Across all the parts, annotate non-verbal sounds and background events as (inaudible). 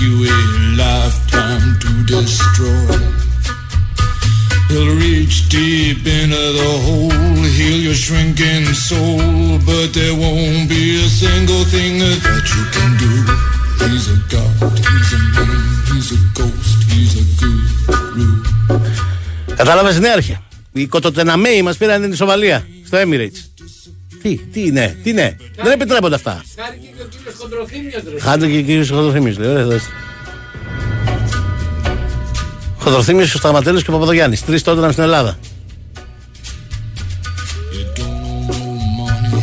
you a lifetime to destroy. He'll reach deep into the hole, heal your shrinking soul, but there won't be a single thing that you can do. He's a god, he's a man, he's a ghost, he's a guru. Κατάλαβε ναι, αρχαία. Οι κοτοτεναμέοι μα πήραν την ισοβαλία στο Emirates. Τι, τι ναι, τι ναι. Δεν επιτρέπονται αυτά. Χάρηκε και ο κύριο Χοντροθύμιο. Χάντε και ο κύριος Χοντροθύμιος. Λέει, ωραία, δώστε. Χοντροθύμιος, ο Σταματέλος και ο Παπαδογιάννης. Τρεις τότε στην Ελλάδα. You don't know money,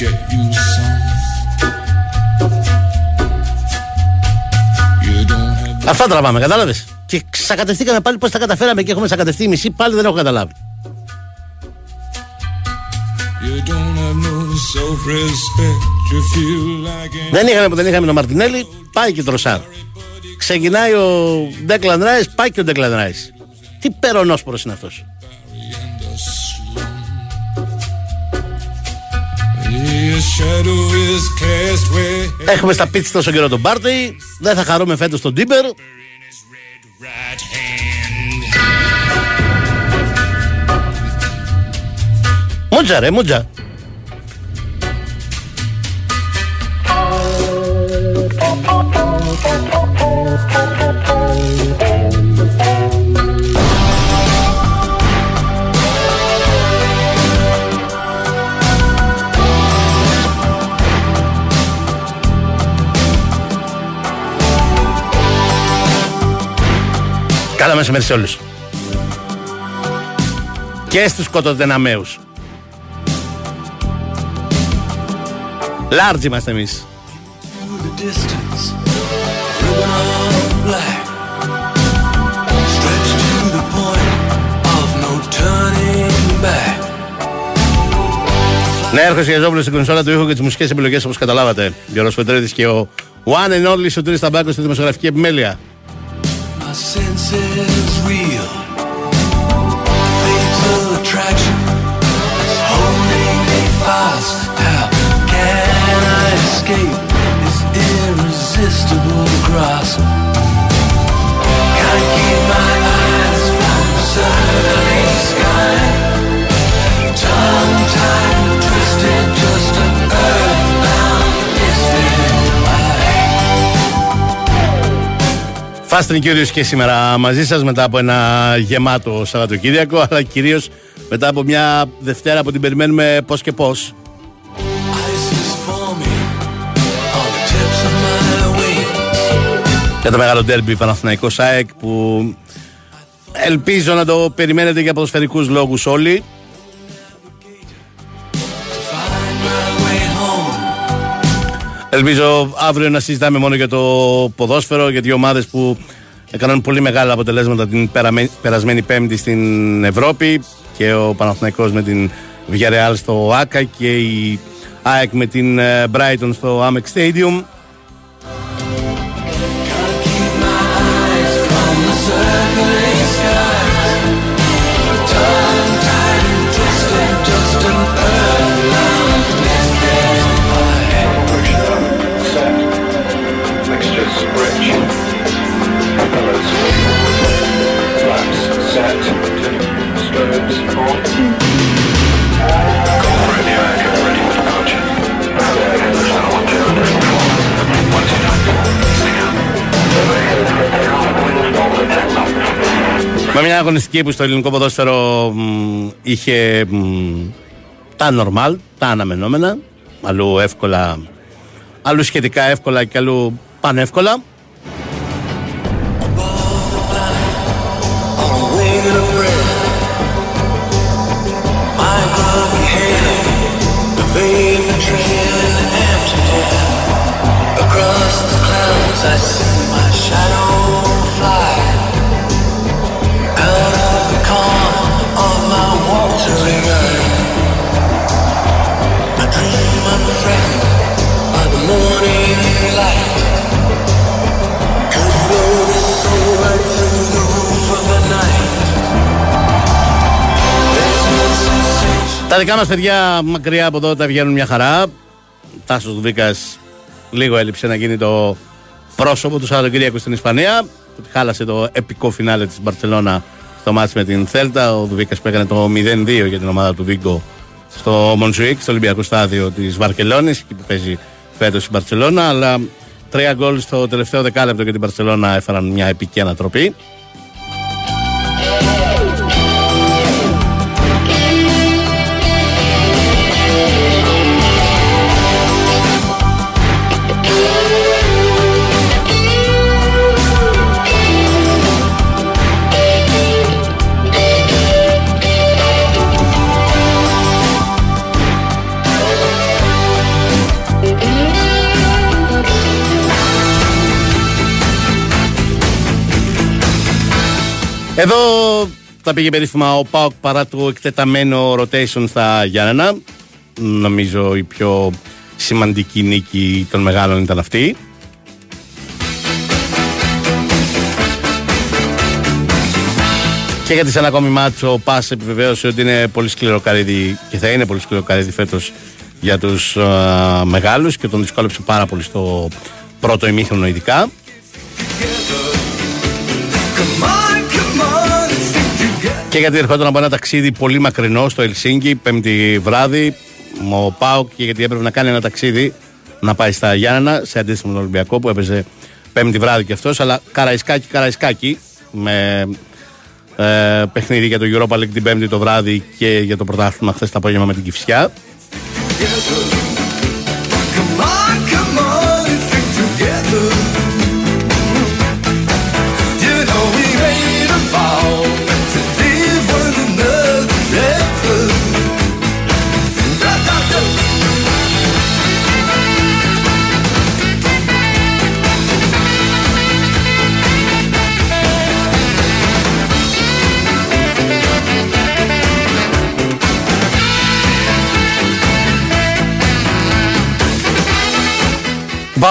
get you some. You don't have Αυτά τραβάμε, κατάλαβες; Και ξακατευτήκαμε πάλι πώς τα καταφέραμε και έχουμε σακατευτεί μισή, πάλι δεν έχω καταλάβει. You don't have no self-respect. You feel like an Δεν είχαμε που δεν είχαμε τον Μαρτινέλη, πάει και τροσάρ. Ξεκινάει ο Ντέκλαν Ράι, πάει και ο Ντέκλαν Ράι. Τι περονόσπορος είναι αυτός. and a slum. His shadow is cast where Έχουμε στα πίτσα τόσο καιρό τον Μπάρτεϊ. Δεν θα χαρούμε φέτος τον Τίμπερ. right hand. Μούτζα, ρε, μούτζα. Καλά μεσημέρι σε όλους. Και στους κοτοδεναμέους. Λάρτζ είμαστε εμείς. The distance, ribbon of black, stretched to the point of no turning back. Ναι, έρχομαι Γιαζόπουλο στην κονσόλα του ήχου και τις μουσικές επιλογές όπως καταλάβατε. Γιώργος Πετρέτη και ο One and Only Σωτήρη Ταμπάκο στη δημοσιογραφική επιμέλεια. My Φάστε λίγο ιδέες και σήμερα μαζί σας μετά από ένα γεμάτο Σαββατοκύριακο, αλλά κυρίως μετά από μια Δευτέρα που την περιμένουμε πώς και πώς. Για το μεγάλο ντέρμπι Παναθηναϊκός ΣΑΕΚ που ελπίζω να το περιμένετε για ποδοσφαιρικούς λόγους όλοι. Find my way home. Ελπίζω αύριο να συζητάμε μόνο για το ποδόσφαιρο, για δύο ομάδες που έκαναν πολύ μεγάλα αποτελέσματα την περαμε- περασμένη Πέμπτη στην Ευρώπη και ο Παναθηναϊκός με την Villarreal στο ΆΚΑ και η ΑΕΚ με την ε, Brighton στο Amex Stadium. Με μια αγωνιστική που στο ελληνικό ποδόσφαιρο μ, είχε μ, τα normal, τα αναμενόμενα, αλλού εύκολα, αλλού σχετικά εύκολα και αλλού πανεύκολα. On Τα δικά μας παιδιά μακριά από εδώ τα βγαίνουν μια χαρά. Τάσος Δουβίκας λίγο έλειψε να γίνει το πρόσωπο του Σαββατοκύριακου στην Ισπανία. Που τη χάλασε το επικό φινάλε της Μπαρσελόνα στο μάτς με την Θέλτα. Ο Δουβίκας που έκανε το 0-2 για την ομάδα του Βίγκο στο Μονσουίκ, στο Ολυμπιακό στάδιο της Βαρκελόνης, εκεί που παίζει φέτος η Μπαρσελόνα. Αλλά τρία γκολ στο τελευταίο δεκάλεπτο για την Μπαρσελόνα έφεραν μια επική ανατροπή. Εδώ θα πήγε περίφημα ο Πάοκ παρά το εκτεταμένο rotation στα Γιάννενα. Νομίζω η πιο σημαντική νίκη των μεγάλων ήταν αυτή. Και γιατί σε ένα ακόμη μάτσο ο Πας επιβεβαίωσε ότι είναι πολύ σκληρό καρύδι και θα είναι πολύ σκληρό καρύδι φέτος για τους α, μεγάλους και τον δυσκόλεψε πάρα πολύ στο πρώτο ημίχρονο ειδικά. Και γιατί ερχόταν από ένα ταξίδι πολύ μακρινό στο Ελσίνκι, πέμπτη βράδυ, ο Πάοκ και γιατί έπρεπε να κάνει ένα ταξίδι να πάει στα Γιάννενα, σε αντίθεση με τον Ολυμπιακό που έπαιζε πέμπτη βράδυ κι αυτός, αλλά καραϊσκάκι, καραϊσκάκι, με ε, παιχνίδι για το Europa League την πέμπτη το βράδυ και για το πρωτάθλημα χθες το απόγευμα με την Κυφσιά.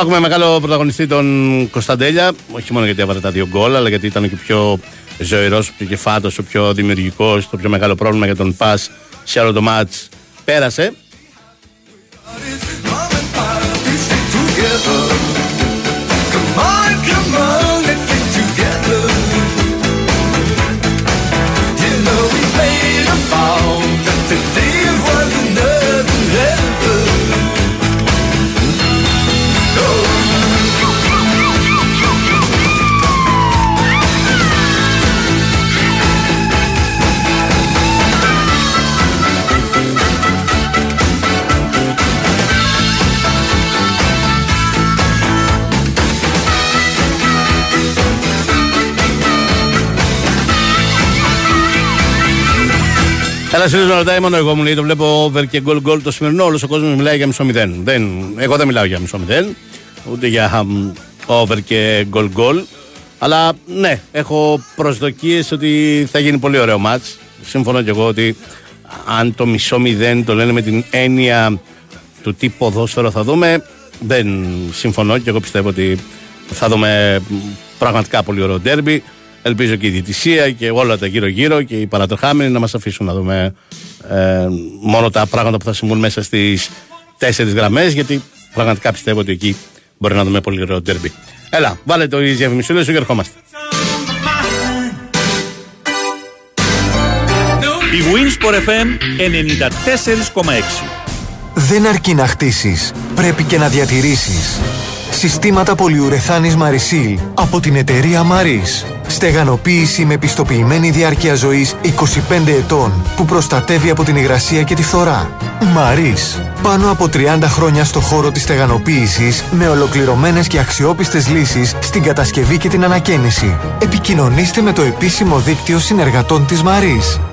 Έχουμε μεγάλο πρωταγωνιστή τον Κωνσταντέλια, όχι μόνο γιατί έβαλε τα δύο γκολ, αλλά γιατί ήταν και πιο ζωηρός, πιο κεφάτος, ο πιο δημιουργικός. Το πιο μεγάλο πρόβλημα για τον Πας σε όλο το μάτς πέρασε. Ένα φίλο με ρωτάει μόνο εγώ μου λέει: Το βλέπω over και goal goal το σημερινό. Όλος ο κόσμος μιλάει για μισό μηδέν. Δεν, εγώ δεν μιλάω για μισό μηδέν, ούτε για um, over και goal goal. Αλλά ναι, έχω προσδοκίες ότι θα γίνει πολύ ωραίο μάτς. Συμφωνώ και εγώ ότι αν το μισό μηδέν το λένε με την έννοια του τι ποδόσφαιρο θα δούμε, δεν συμφωνώ και εγώ πιστεύω ότι θα δούμε πραγματικά πολύ ωραίο ντέρμπι. Ελπίζω και η διαιτησία και όλα τα γύρω-γύρω και οι παρατρεχάμενοι να μας αφήσουν να δούμε ε, μόνο τα πράγματα που θα συμβούν μέσα στις τέσσερις γραμμές. Γιατί πραγματικά πιστεύω ότι εκεί μπορεί να δούμε πολύ ωραίο τέρμπι. Έλα, βάλε το διαφημισούλε σου και ερχόμαστε. Η Winsport FM 94,6 Δεν αρκεί να χτίσεις, πρέπει και να διατηρήσεις. Συστήματα πολυουρεθάνης Marisil από την εταιρεία Maris. Στεγανοποίηση με πιστοποιημένη διάρκεια ζωής 25 ετών που προστατεύει από την υγρασία και τη φθορά. Maris. Πάνω από 30 χρόνια στο χώρο της στεγανοποίησης με ολοκληρωμένες και αξιόπιστες λύσεις στην κατασκευή και την ανακαίνιση. Επικοινωνήστε με το επίσημο δίκτυο συνεργατών της Maris.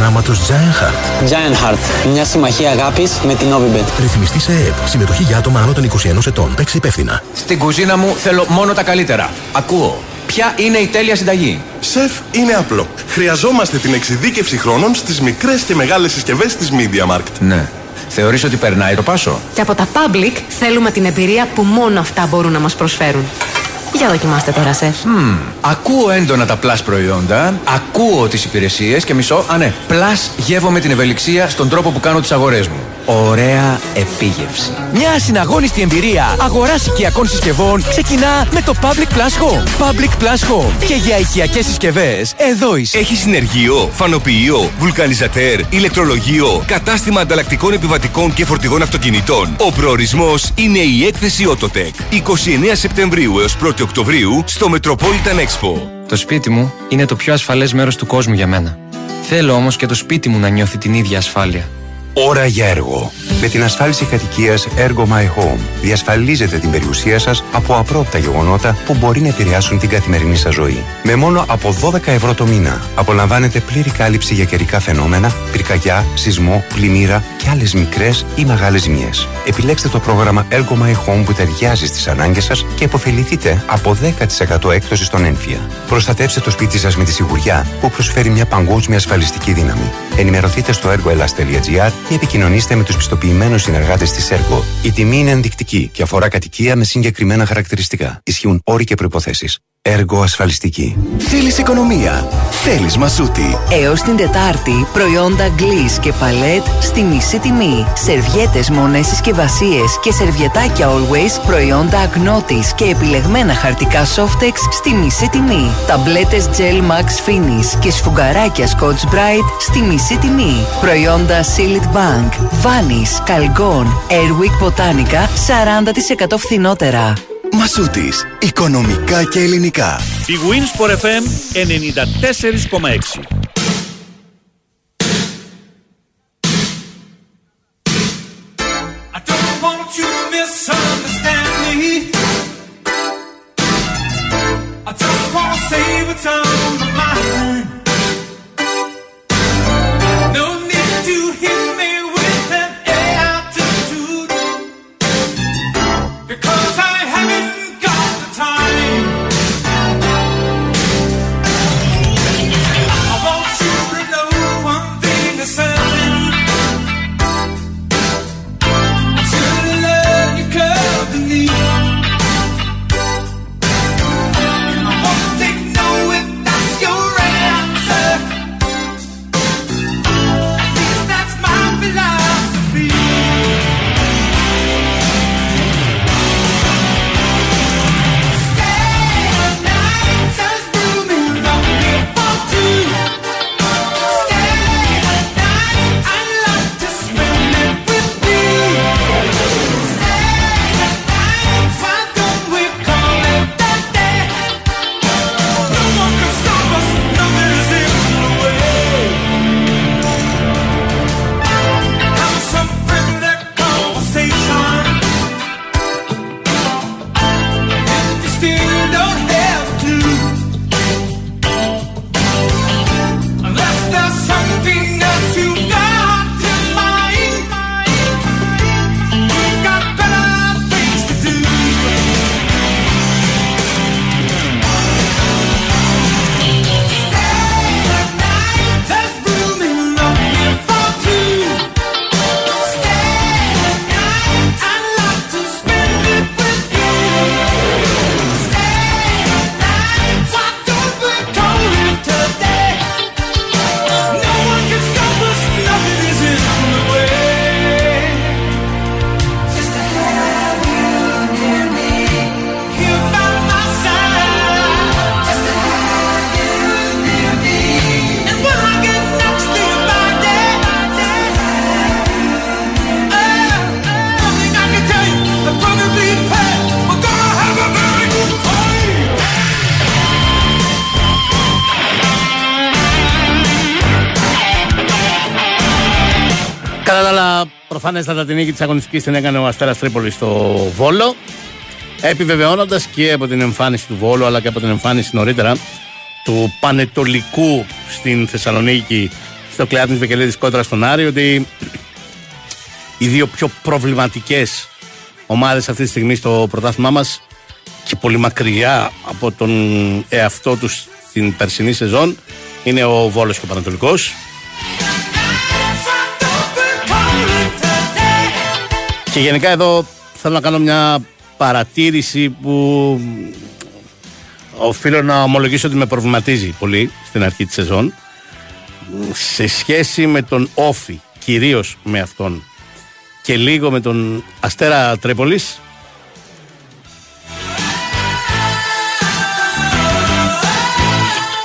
προγράμματος οράματος Giant Heart. Giant Heart, μια συμμαχία αγάπης με την Novibet. Ρυθμιστή σε ΕΕΠ. Συμμετοχή για άτομα άνω των 21 ετών. Παίξε υπεύθυνα. Στην κουζίνα μου θέλω μόνο τα καλύτερα. Ακούω. Ποια είναι η τέλεια συνταγή; Σεφ, είναι απλό. Χρειαζόμαστε την εξειδίκευση χρόνων στις μικρές και μεγάλες συσκευές της MediaMarkt. Ναι. Θεωρείς ότι περνάει το πάσο; Και από τα public θέλουμε την εμπειρία που μόνο αυτά μπορούν να μας προσφέρουν. Για δοκιμάστε τώρα, σεφ. Μμμ, ακούω έντονα τα plus προϊόντα, ακούω τις υπηρεσίες και μισό, α ναι, plus γεύομαι την ευελιξία στον τρόπο που κάνω τις αγορές μου. Ωραία επίγευση. Μια συναγώνιστη εμπειρία αγοράς οικιακών συσκευών ξεκινά με το Public Plus Home. Public Plus Home. Και για οικιακές συσκευές, εδώ είσαι. Έχει συνεργείο, φανοποιείο, βουλκανιζατέρ, ηλεκτρολογείο, κατάστημα ανταλλακτικών επιβατικών και φορτηγών αυτοκινητών. Ο προορισμός είναι η έκθεση Autotech. 29 Σεπτεμβρίου έως 1 Οκτωβρίου στο Metropolitan Expo. Το σπίτι μου είναι το πιο ασφαλές μέρος του κόσμου για μένα. Θέλω όμως και το σπίτι μου να νιώθει την ίδια ασφάλεια. Ώρα για έργο. Με την ασφάλιση κατοικίας Ergo My Home διασφαλίζετε την περιουσία σας από απρόπτα γεγονότα που μπορεί να επηρεάσουν την καθημερινή σας ζωή. Με μόνο από 12 ευρώ το μήνα απολαμβάνετε πλήρη κάλυψη για καιρικά φαινόμενα, πυρκαγιά, σεισμό, πλημμύρα και άλλες μικρές ή μεγάλες ζημιές. Επιλέξτε το πρόγραμμα Ergo My Home που ταιριάζει στις ανάγκες σας και επωφεληθείτε από 10% έκπτωση στον ένφια. Προστατεύστε το σπίτι σας με τη σιγουριά που προσφέρει μια παγκόσμια ασφαλιστική δύναμη. Ενημερωθείτε στο ergoelas.gr ή επικοινωνήστε με τους πιστοποιημένους συνεργάτες της ΕΡΓΟ. Η τιμή είναι ενδεικτική και αφορά κατοικία με συγκεκριμένα χαρακτηριστικά. Ισχύουν όροι και προποθέσει. Έργο ασφαλιστική. Θέλεις οικονομία. Θέλεις μασούτη. Έως την Τετάρτη, προϊόντα γκλής και παλέτ στη μισή τιμή. Σερβιέτες μονές συσκευασίες και σερβιετάκια always, προϊόντα αγνώτης και επιλεγμένα χαρτικά softex στη μισή τιμή. Ταμπλέτες gel max finish και σφουγγαράκια scotch bright στη μισή τιμή. Προϊόντα Silent Bank, Vanis, Calgon, Airwick Botanica 40% φθηνότερα. Μασούτης. Οικονομικά και ελληνικά. Η wins fm 94,6 I just wanna άλλα, προφανέστατα την νίκη της αγωνιστικής την έκανε ο Αστέρας Τρίπολης στο Βόλο. Επιβεβαιώνοντας και από την εμφάνιση του Βόλου αλλά και από την εμφάνιση νωρίτερα του Πανετολικού στην Θεσσαλονίκη στο Κλεάτνης Βικελίδης κόντρα στον Άρη ότι οι δύο πιο προβληματικές ομάδες αυτή τη στιγμή στο πρωτάθλημά μας και πολύ μακριά από τον εαυτό τους στην περσινή σεζόν είναι ο Βόλος και ο Πανατολικός Και γενικά εδώ θέλω να κάνω μια παρατήρηση που οφείλω να ομολογήσω ότι με προβληματίζει πολύ στην αρχή της σεζόν. Σε σχέση με τον Όφη, κυρίως με αυτόν και λίγο με τον Αστέρα Τρέπολης.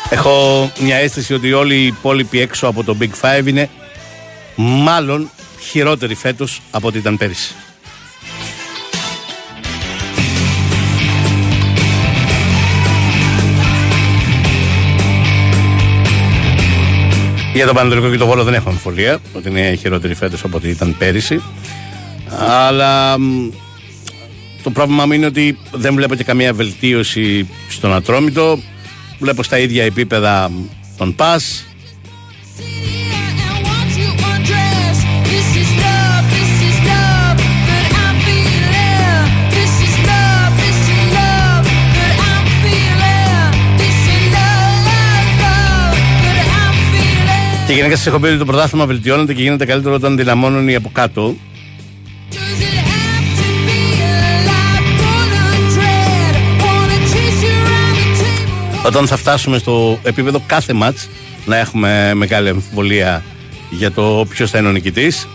Έχω μια αίσθηση ότι όλοι οι υπόλοιποι έξω από το Big Five είναι μάλλον χειρότεροι φέτος από ό,τι ήταν πέρυσι. Για τον Πανατολικό και τον Βόλο δεν έχω αμφιβολία ότι είναι χειρότερη φέτος από ό,τι ήταν πέρυσι. Αλλά μ, το πρόβλημα μου είναι ότι δεν βλέπω και καμία βελτίωση στον Ατρόμητο. Βλέπω στα ίδια επίπεδα τον Πας. Και γενικά σας έχω πει ότι το πρωτάθλημα βελτιώνεται και γίνεται καλύτερο όταν δυναμώνουν οι από κάτω. Όταν θα φτάσουμε στο επίπεδο κάθε μάτς να έχουμε μεγάλη αμφιβολία για το ποιος θα είναι ο νικητής.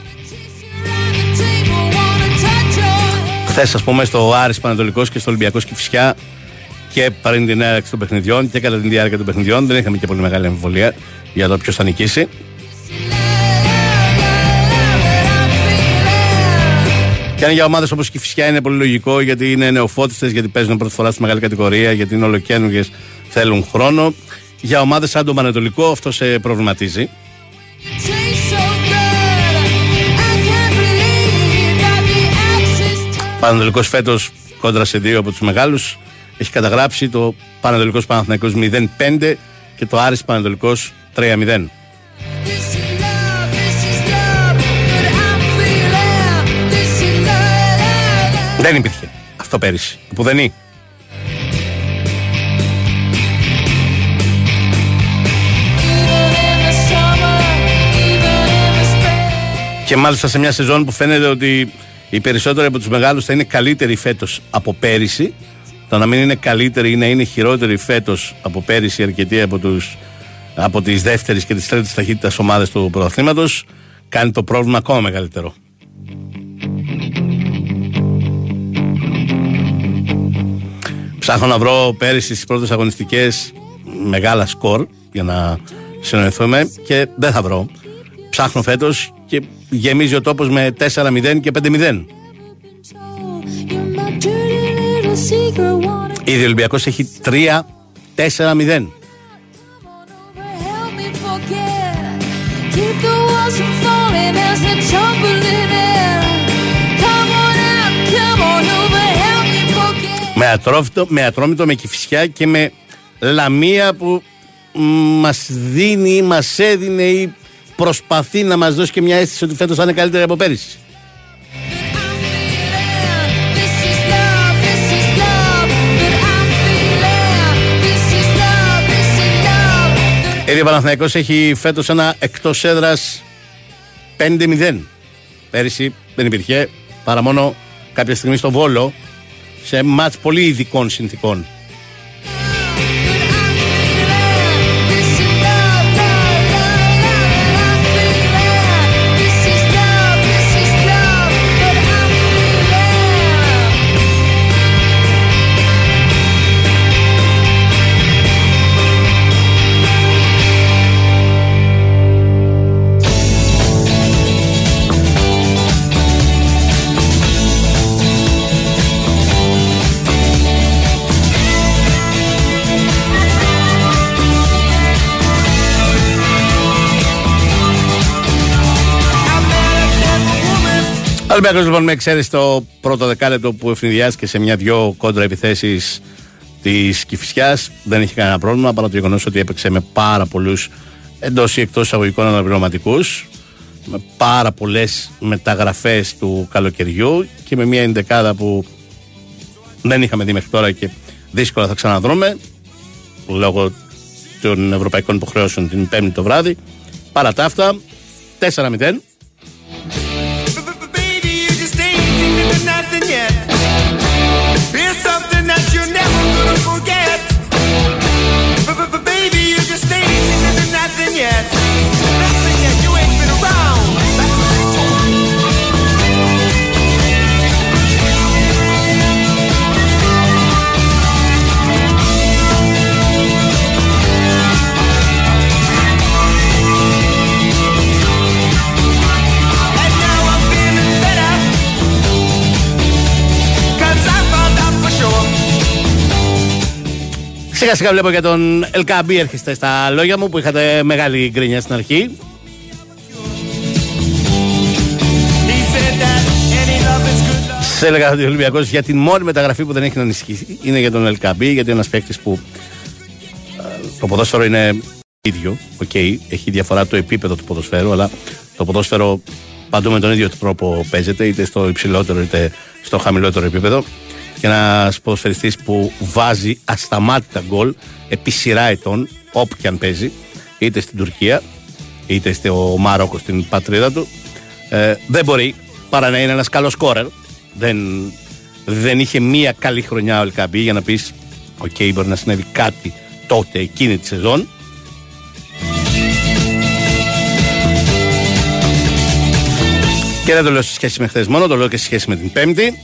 Χθες, ας πούμε, στο Άρης Πανατολικός και στο Ολυμπιακός Κηφισιά και πριν την έναρξη των παιχνιδιών και κατά την διάρκεια των παιχνιδιών δεν είχαμε και πολύ μεγάλη αμφιβολία για το ποιος θα νικήσει. Και αν για ομάδες όπως και η Φυσιά είναι πολύ λογικό γιατί είναι νεοφώτιστες, γιατί παίζουν πρώτη φορά στη μεγάλη κατηγορία, γιατί είναι ολοκένουργες, θέλουν χρόνο. Για ομάδες σαν τον Πανετολικό αυτό σε προβληματίζει. Πανετολικός φέτος κόντρα σε δύο από τους μεγάλους έχει καταγράψει το Πανετολικός Παναθηναϊκός 0-5 και το Άρης Πανετολικός 3-0. Δεν υπήρχε αυτό πέρυσι. Που δεν είναι. Και μάλιστα σε μια σεζόν που φαίνεται ότι οι περισσότεροι από τους μεγάλους θα είναι καλύτεροι φέτος από πέρυσι. Το να μην είναι καλύτεροι ή να είναι χειρότεροι φέτος από πέρυσι αρκετοί από, τους, από τις δεύτερες και τις τρίτες ταχύτητας ομάδες του πρωταθλήματο κάνει το πρόβλημα ακόμα μεγαλύτερο. Ψάχνω να βρω πέρυσι στις πρώτες αγωνιστικές μεγάλα σκορ για να συνοηθούμε και δεν θα βρω. Ψάχνω φέτος και γεμίζει ο τόπος με 4-0 και 5-0. Ήδη ο Ολυμπιακός έχει 3-4-0. Με ατρόμητο, με ατρόμητο, με κυφσιά και με λαμία που μ, μας δίνει, μας έδινε ή προσπαθεί να μας δώσει και μια αίσθηση ότι φέτος θα είναι καλύτερη από πέρυσι. Ήδη ο Παναθηναϊκός έχει φέτος ένα εκτός έδρας 5-0. Πέρυσι δεν υπήρχε παρά μόνο κάποια στιγμή στο Βόλο σε μάτς πολύ ειδικών συνθήκων. Ο Ολυμπιακός λοιπόν με εξαίρεση το πρώτο δεκάλεπτο που ευνηδιάστηκες σε μια-δυο κόντρα επιθέσεις της Κηφισιάς δεν είχε κανένα πρόβλημα παρά το γεγονός ότι έπαιξε με πάρα πολλούς εντός ή εκτός εισαγωγικών αναπληρωματικούς, με πάρα πολλές μεταγραφές του καλοκαιριού και με μια ενδεκάδα που δεν είχαμε δει μέχρι τώρα και δύσκολα θα ξαναδρούμε λόγω των ευρωπαϊκών υποχρεώσεων την Πέμπτη το βράδυ. Παρά τα αυτά, 4-0. Σιγά σιγά βλέπω για τον Ελ Κααμπί έρχεστε στα λόγια μου που είχατε μεγάλη γκρίνια στην αρχή. She said that any love is good love. Σε έλεγα ότι ο Ολυμπιακός για την μόνη μεταγραφή που δεν έχει να ενισχύσει είναι για τον Ελ Κααμπί, γιατί ένας παίκτης που ε, το ποδόσφαιρο είναι ίδιο. Οκ, έχει διαφορά το επίπεδο του ποδοσφαίρου, αλλά το ποδόσφαιρο παντού με τον ίδιο τρόπο παίζεται, είτε στο υψηλότερο είτε στο χαμηλότερο επίπεδο. Και ένας ποδοσφαιριστής που βάζει ασταμάτητα γκολ επί σειρά ετών, όπου και αν παίζει, είτε στην Τουρκία, είτε στο Μάροκο στην πατρίδα του, ε, δεν μπορεί παρά να είναι ένας καλός σκόρερ. Δεν, δεν είχε μία καλή χρονιά ο Ελ Κααμπί για να πεις: Οκ, μπορεί να συνέβη κάτι τότε εκείνη τη σεζόν. Και δεν το λέω σε σχέση με χθες μόνο, το λέω και σε σχέση με την Πέμπτη.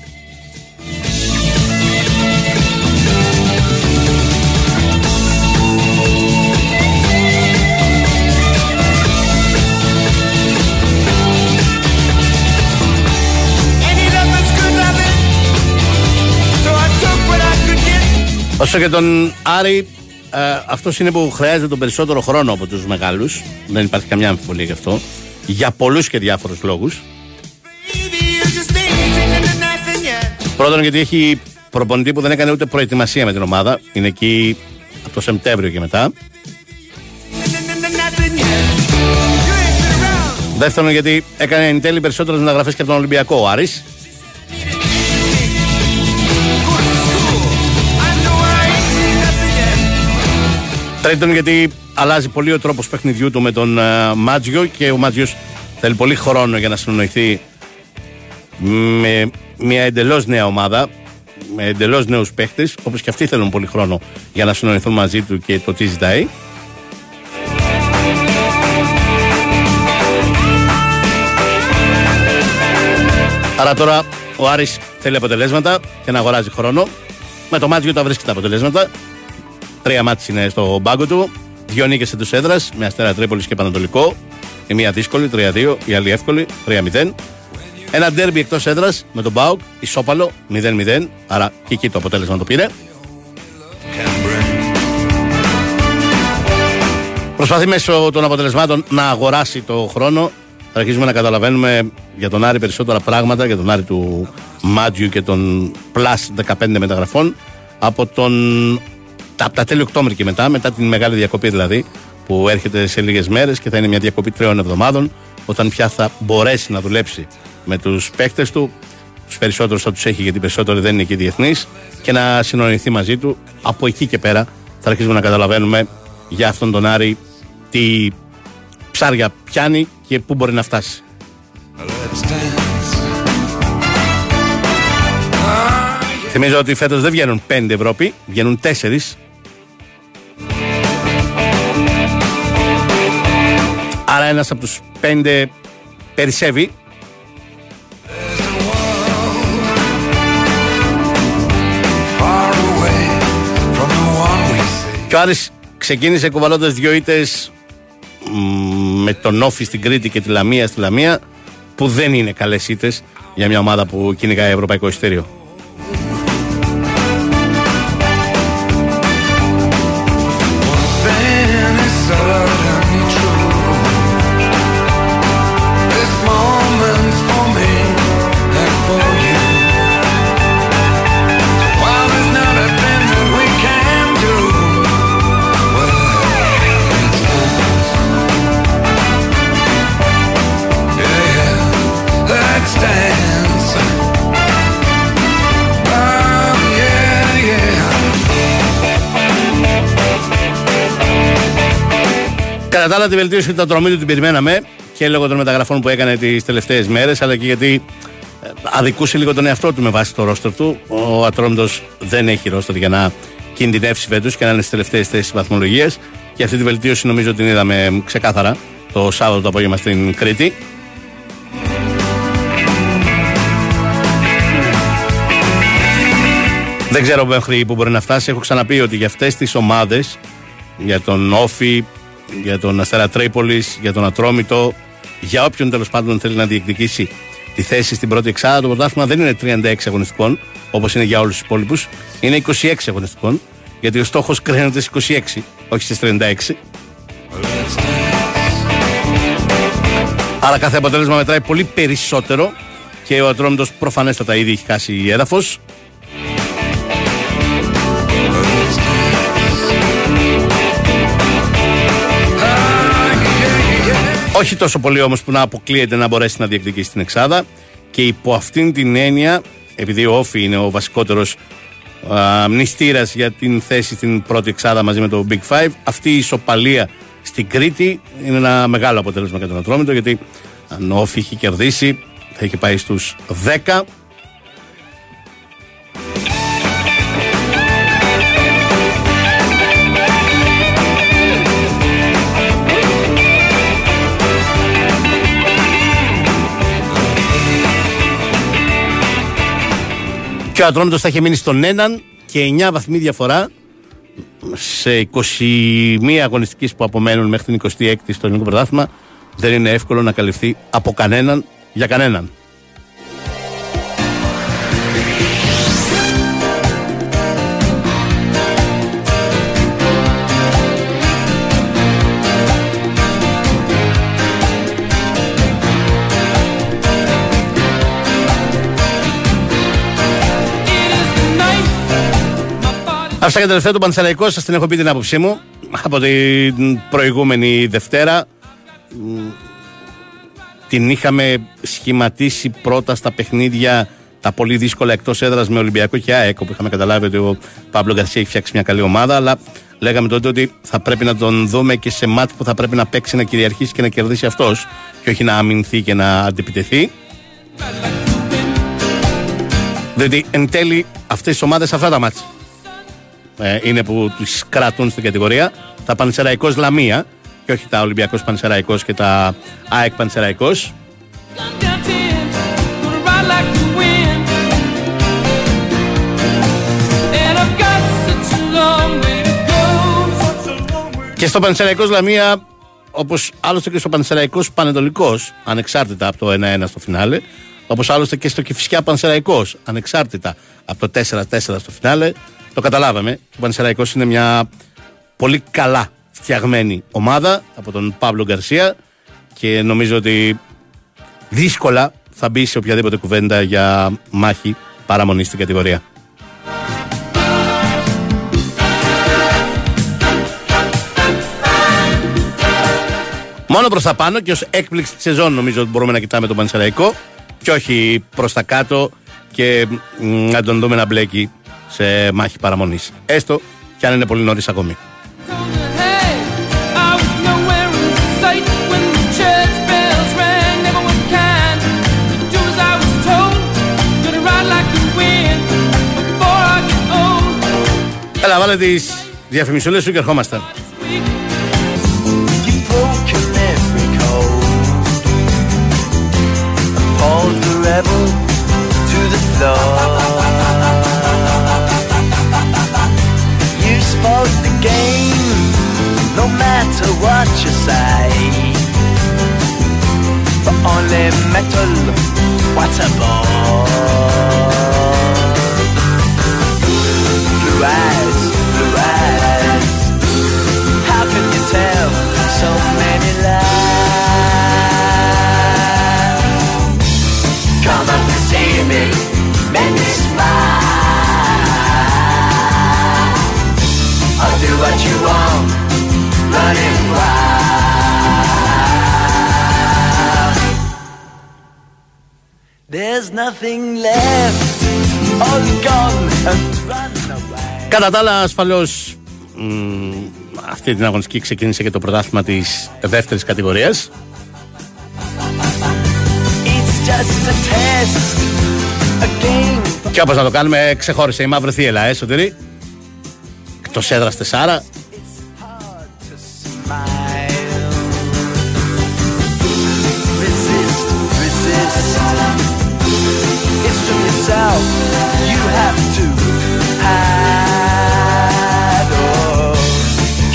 Όσο και τον Άρη, ε, αυτός είναι που χρειάζεται τον περισσότερο χρόνο από τους μεγάλους. Δεν υπάρχει καμιά αμφιβολία γι' αυτό. Για πολλούς και διάφορους λόγους. You just ain't seen nothing yet. Πρώτον, γιατί έχει προπονητή που δεν έκανε ούτε προετοιμασία με την ομάδα. Είναι εκεί από το Σεπτέμβριο και μετά. Nothing yet. Δεύτερον, γιατί έκανε εν τέλει περισσότερες μεταγραφές και από τον Ολυμπιακό ο Άρης. Τρίτον, γιατί αλλάζει πολύ ο τρόπος παιχνιδιού του με τον ε, Μάτζιο και ο Μάτζιος θέλει πολύ χρόνο για να συνοηθεί με μια εντελώς νέα ομάδα, με εντελώς νέους παίχτες, όπως και αυτοί θέλουν πολύ χρόνο για να συνοηθούν μαζί του και το τι ζητάει. Άρα τώρα ο Άρης θέλει αποτελέσματα και να αγοράζει χρόνο. Με το Μάτζιο τα βρίσκει τα αποτελέσματα. Τρία μάτς είναι στο μπάγκο του. Δύο νίκες εντός έδρας με Αστέρα Τρίπολης και Πανατολικό. Η μία δύσκολη, 3-2. Η άλλη εύκολη, 3-0. Ένα ντέρμπι εκτός έδρας με τον Μπάουκ, ισόπαλο, 0-0. Άρα και εκεί το αποτέλεσμα το πήρε. Προσπαθεί μέσω των αποτελεσμάτων να αγοράσει το χρόνο. Θα αρχίσουμε να καταλαβαίνουμε για τον Άρη περισσότερα πράγματα, για τον Άρη του Μάτζιου και των Plus 15 μεταγραφών από, τον, από τα τέλη Οκτώβρη και μετά, μετά την μεγάλη διακοπή δηλαδή, που έρχεται σε λίγες μέρες και θα είναι μια διακοπή τριών εβδομάδων, όταν πια θα μπορέσει να δουλέψει με τους παίκτες του. Τους περισσότερους θα τους έχει γιατί οι περισσότεροι δεν είναι και διεθνείς και να συνοηθεί μαζί του. Από εκεί και πέρα θα αρχίσουμε να καταλαβαίνουμε για αυτόν τον Άρη τι ψάρια πιάνει και πού μπορεί να φτάσει. Θυμίζω ότι φέτος δεν βγαίνουν 5 Ευρώπη, βγαίνουν 4. Άρα ένας από τους 5 περισσεύει. Και ο Άρης ξεκίνησε κουβαλώντας δυο ήττες μ, με τον Όφη στην Κρήτη και τη Λαμία στη Λαμία που δεν είναι καλές ήττες για μια ομάδα που κυνηγάει ευρωπαϊκό ειστήριο. Κατά τα άλλα, τη βελτίωση του ατρωμίτου την περιμέναμε και λόγω των μεταγραφών που έκανε τις τελευταίες μέρες, αλλά και γιατί ε, αδικούσε λίγο τον εαυτό του με βάση το ρόστερ του. Ο Ατρόμητος δεν έχει ρόστερ για να κινδυνεύσει φέτος και να είναι στις τελευταίες θέσεις βαθμολογίας. Και αυτή τη βελτίωση νομίζω την είδαμε ξεκάθαρα το Σάββατο το απόγευμα στην Κρήτη. Δεν ξέρω μέχρι που μπορεί να φτάσει. Έχω ξαναπεί ότι για αυτές τις ομάδες, για τον Όφη, για τον Αστέρα Τρίπολης, για τον Ατρόμητο, για όποιον τέλος πάντων θέλει να διεκδικήσει τη θέση στην πρώτη εξάδα, το πρωτάθλημα δεν είναι 36 αγωνιστικών, όπως είναι για όλους τους υπόλοιπους, είναι 26 αγωνιστικών, γιατί ο στόχος κρίνεται στις 26, όχι στις 36. Άρα κάθε αποτέλεσμα μετράει πολύ περισσότερο και ο Ατρόμητος προφανέστατα ήδη έχει χάσει έδαφος. Όχι τόσο πολύ όμως που να αποκλείεται να μπορέσει να διεκδικήσει την Εξάδα και υπό αυτήν την έννοια, επειδή ο Όφη είναι ο βασικότερος α, μνηστήρας για την θέση στην πρώτη Εξάδα μαζί με το Big Five, αυτή η ισοπαλία στην Κρήτη είναι ένα μεγάλο αποτέλεσμα για τον Ατρόμητο γιατί αν ο Όφη είχε κερδίσει θα είχε πάει στους 10 Και ο Ατρόμητος θα είχε μείνει στον έναν και 9 βαθμοί διαφορά σε 21 αγωνιστικές που απομένουν μέχρι την 26η στο ελληνικό πρωτάθλημα δεν είναι εύκολο να καλυφθεί από κανέναν για κανέναν. Αυτά για τελευταίο του Πανθελαϊκό, σας την έχω πει την άποψή μου από την προηγούμενη Δευτέρα. Μ, Την είχαμε σχηματίσει πρώτα στα παιχνίδια τα πολύ δύσκολα εκτός έδρας με Ολυμπιακό και ΑΕΚ, όπου είχαμε καταλάβει ότι ο Παύλο Γκαρσία έχει φτιάξει μια καλή ομάδα. Αλλά λέγαμε τότε ότι θα πρέπει να τον δούμε και σε μάτς που θα πρέπει να παίξει, να κυριαρχήσει και να κερδίσει αυτός, και όχι να αμυνθεί και να αντιπιτεθεί. Διότι εν τέλει αυτές τι ομάδες αυτά τα μάτια ε, είναι που τους κρατούν στην κατηγορία. Τα Πανσεραϊκός Λαμία και όχι τα Ολυμπιακός Πανσεραϊκός και τα ΑΕΚ Πανσεραϊκός. Και στο Πανσεραϊκός Λαμία, όπως άλλωστε και στο Πανσεραϊκός Πανετολικός, ανεξάρτητα από το 1-1 στο φινάλε, όπως άλλωστε και στο Κηφισιά Πανσεραϊκός, ανεξάρτητα από το 4-4 στο φινάλε, το καταλάβαμε. Ο Πανσεραϊκός είναι μια πολύ καλά φτιαγμένη ομάδα από τον Παύλο Γκαρσία και νομίζω ότι δύσκολα θα μπει σε οποιαδήποτε κουβέντα για μάχη παραμονή στην κατηγορία. Μόνο προς τα πάνω και ως έκπληξη της σεζόν νομίζω ότι μπορούμε να κοιτάμε τον Πανσεραϊκό και όχι προς τα κάτω και μ, να τον δούμε να μπλέκει σε μάχη παραμονής. Έστω και αν είναι πολύ νωρίς ακόμη. Έλα, βάλε τις διαφημισούλες σου και ερχόμαστε. broken every code. Appalled the rebel to the floor. Spoke the game, no matter what you say. But only metal, what a bore. Κατά τα άλλα, ασφαλώς αυτή την αγωνιστική ξεκίνησε και το πρωτάθλημα της δεύτερης κατηγορίας. Και όπως να το κάνουμε, ξεχώρισε η μαύρη θύελα, ε, σωτηρή. Εκτός έδρας yourself. You have to hide. Oh,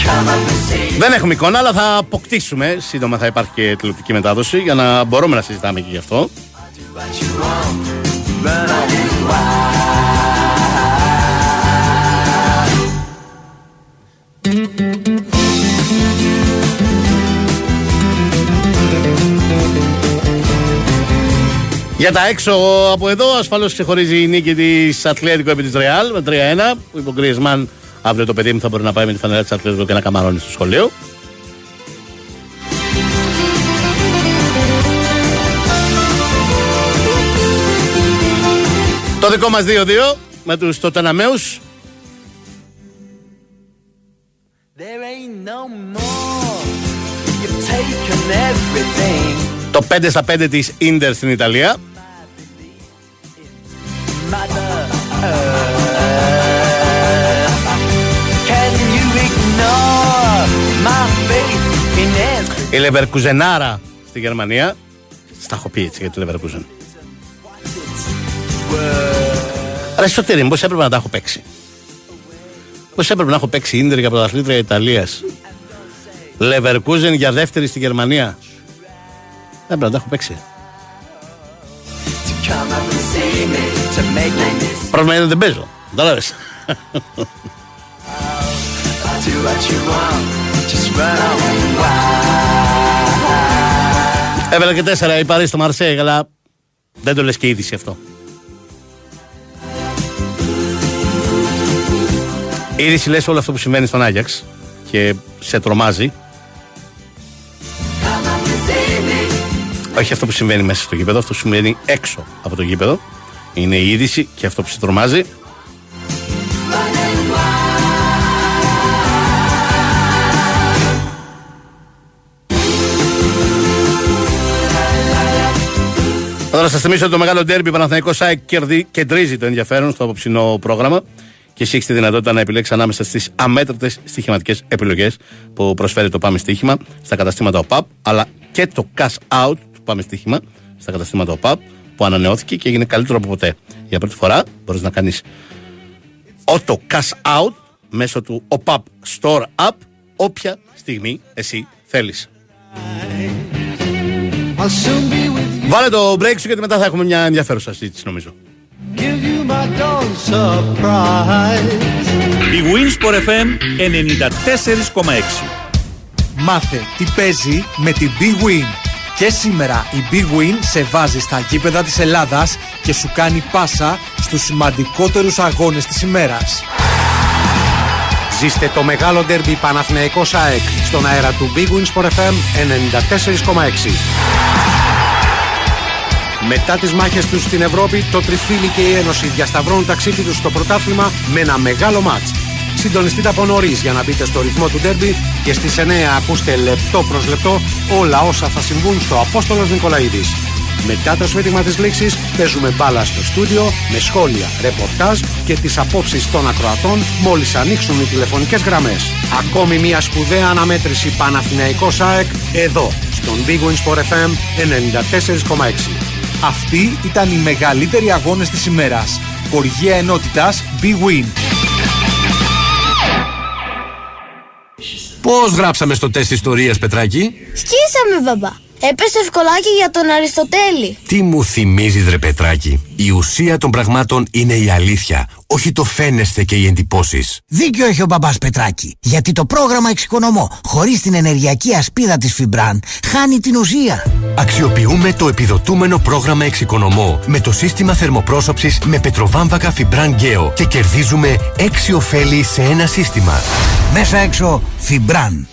come up and see. Δεν έχουμε εικόνα, αλλά θα αποκτήσουμε. Σύντομα θα υπάρχει και τηλεοπτική μετάδοση για να μπορούμε να συζητάμε και γι' αυτό. What you want, run on wild. Για τα έξω από εδώ, ασφαλώς ξεχωρίζει η νίκη της Ατλέτικο επί της Ρεάλ με 3-1. Που είπε ο Γκριεσμάν, αύριο το παιδί μου θα μπορεί να πάει με τη φανελά της Ατλέτικο και να καμαρώνει στο σχολείο. Το δικό μας 2-2 με τους Τοταναμέους There ain't no more. You've taken everything. Το 5 στα 5 της Ίντερ στην Ιταλία Η Λεβερκουζενάρα στη Γερμανία. Στα έχω πει έτσι για τη Λεβερκουζεν Ρε Σωτήρη, πώς έπρεπε να τα έχω παίξει; Πώς έπρεπε να έχω παίξει Ίντερ για πρωταθλήτρια Ιταλίας; Λεβερκούζεν για δεύτερη στη Γερμανία. Δεν πρέπει να τα έχω παίξει Πρόβλημα είναι ότι δεν παίζω Κατάλαβες Do what you want, just run on wild. Έβαλα και τέσσερα η Παρί στο Μαρσέη Αλλά δεν το λες και είδηση αυτό Η είδηση λες όλο αυτό που συμβαίνει στον Άγιαξ Και σε τρομάζει Όχι αυτό που συμβαίνει μέσα στο γήπεδο, αυτό που συμβαίνει έξω από το γήπεδο. Είναι η είδηση και αυτό που σε τρομάζει. Τώρα σας θυμίσω ότι το μεγάλο ντέρμπι Παναθηναϊκός ΣΑΕΚ κερδί- κεντρίζει το ενδιαφέρον στο απόψινό πρόγραμμα και εσύ έχεις τη δυνατότητα να επιλέξεις ανάμεσα στις αμέτρητες στοιχηματικές επιλογές που προσφέρει το Πάμε Στοίχημα στα καταστήματα ΟΠΑΠ, αλλά και το cash out του Πάμε Στοίχημα στα καταστήματα ΟΠΑΠ που ανανεώθηκε και έγινε καλύτερο από ποτέ. Για πρώτη φορά μπορείς να κάνεις auto cash out μέσω του ΟΠΑΠ Store App όποια στιγμή εσύ θέλεις. I'll soon be with you. Βάλε το break σου γιατί μετά θα έχουμε μια ενδιαφέρουσα συζήτηση νομίζω. Give you my dawn surprise. Η Winsport FM 94,6. Μάθε τι παίζει με την Big Win. Και σήμερα η Big Win σε βάζει στα γήπεδα της Ελλάδας και σου κάνει πάσα στους σημαντικότερους αγώνες της ημέρας. Ζήστε το μεγάλο ντέρμπι Παναθηναϊκός ΑΕΚ στον αέρα του Big Wins for FM 94,6. Μετά τις μάχες τους στην Ευρώπη, το Τριφύλι και η Ένωση διασταυρώνουν ταξίδι τους στο πρωτάθλημα με ένα μεγάλο μάτς. Συντονιστείτε από νωρίς για να μπείτε στο ρυθμό του ντέρμπι και στις 9 ακούστε λεπτό προς λεπτό όλα όσα θα συμβούν στο Απόστολος Νικολαίδης. Μετά το σφύριγμα της λήξης παίζουμε μπάλα στο στούντιο με σχόλια, ρεπορτάζ και τις απόψεις των ακροατών μόλις ανοίξουν οι τηλεφωνικές γραμμές. Ακόμη μια σπουδαία αναμέτρηση Παναθηναϊκός ΑΕΚ εδώ στον Big Wins for FM 94,6. Αυτοί ήταν οι μεγαλύτεροι αγώνες της ημέρας. Χοργία ενότητας Big Win. Πώς γράψαμε στο τεστ ιστορίας, Πετράκη; Σκίσαμε, μπαμπά. Έπεσε ευκολάκι για τον Αριστοτέλη. Τι μου θυμίζεις ρε Πετράκη; Η ουσία των πραγμάτων είναι η αλήθεια, όχι το φαίνεστε και οι εντυπώσεις. Δίκιο έχει ο μπαμπάς Πετράκη. Γιατί το πρόγραμμα Εξοικονομώ, χωρίς την ενεργειακή ασπίδα της Φιμπραν, χάνει την ουσία. Αξιοποιούμε το επιδοτούμενο πρόγραμμα Εξοικονομώ με το σύστημα θερμοπρόσωψης με πετροβάμβακα Φιμπραν Γκέο και κερδίζουμε 6 ωφέλη σε ένα σύστημα. Μέσα έξω Φιμπραν.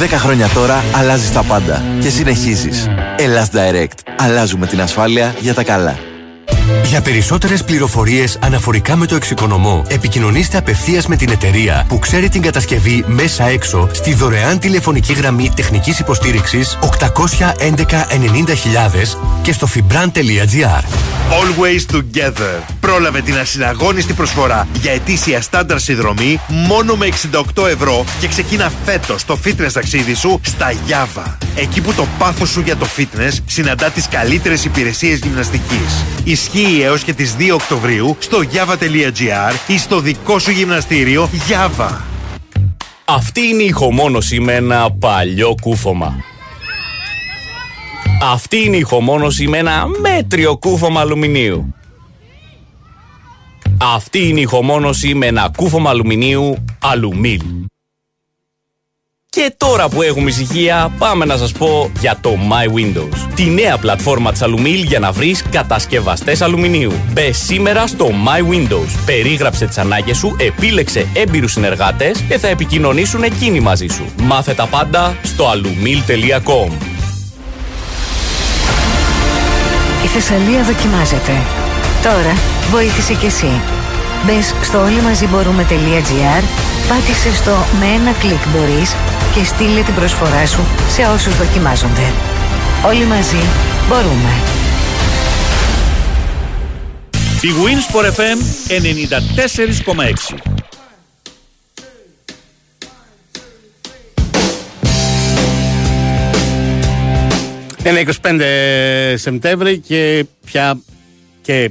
10 χρόνια τώρα αλλάζεις τα πάντα. Και συνεχίζεις. Ελλάς Direct. Αλλάζουμε την ασφάλεια για τα καλά. Για περισσότερες πληροφορίες αναφορικά με το εξοικονομό, επικοινωνήστε απευθείας με την εταιρεία που ξέρει την κατασκευή μέσα έξω στη δωρεάν τηλεφωνική γραμμή τεχνικής υποστήριξης 811 90.000 και στο fibran.gr. Always Together. Πρόλαβε την ασυναγώνιστη προσφορά για ετήσια στάνταρ συνδρομή μόνο με 68 ευρώ και ξεκίνα φέτος το fitness ταξίδι σου στα Java. Εκεί που το πάθος σου για το fitness συναντά τις καλύτερες υπηρεσίες γυμναστικής. Ισχύει έως και τις 2 Οκτωβρίου στο java.gr ή στο δικό σου γυμναστήριο Java. Αυτή είναι η ηχομόνωση με ένα παλιό κούφωμα. Αυτή είναι η ηχομόνωση με ένα μέτριο κούφωμα αλουμινίου. Αυτή είναι η ηχομόνωση με ένα κούφωμα αλουμινίου αλουμίλ. Και τώρα που έχουμε ησυχία, πάμε να σας πω για το My Windows. Τη νέα πλατφόρμα της Alumil για να βρεις κατασκευαστές αλουμινίου. Μπε σήμερα στο My Windows. Περίγραψε τις ανάγκες σου, επίλεξε έμπειρους συνεργάτες και θα επικοινωνήσουν εκείνοι μαζί σου. Μάθε τα πάντα στο alumil.com. Η Θεσσαλία δοκιμάζεται. Τώρα βοήθησε κι εσύ. Μπες στο όλοι μαζί μπορούμε.gr, πάτησε στο με ένα κλικ μπορείς και στείλε την προσφορά σου σε όσους δοκιμάζονται. Όλοι μαζί μπορούμε. Η Winsport FM 94,6 Είναι 25 Σεπτέμβρη και πια και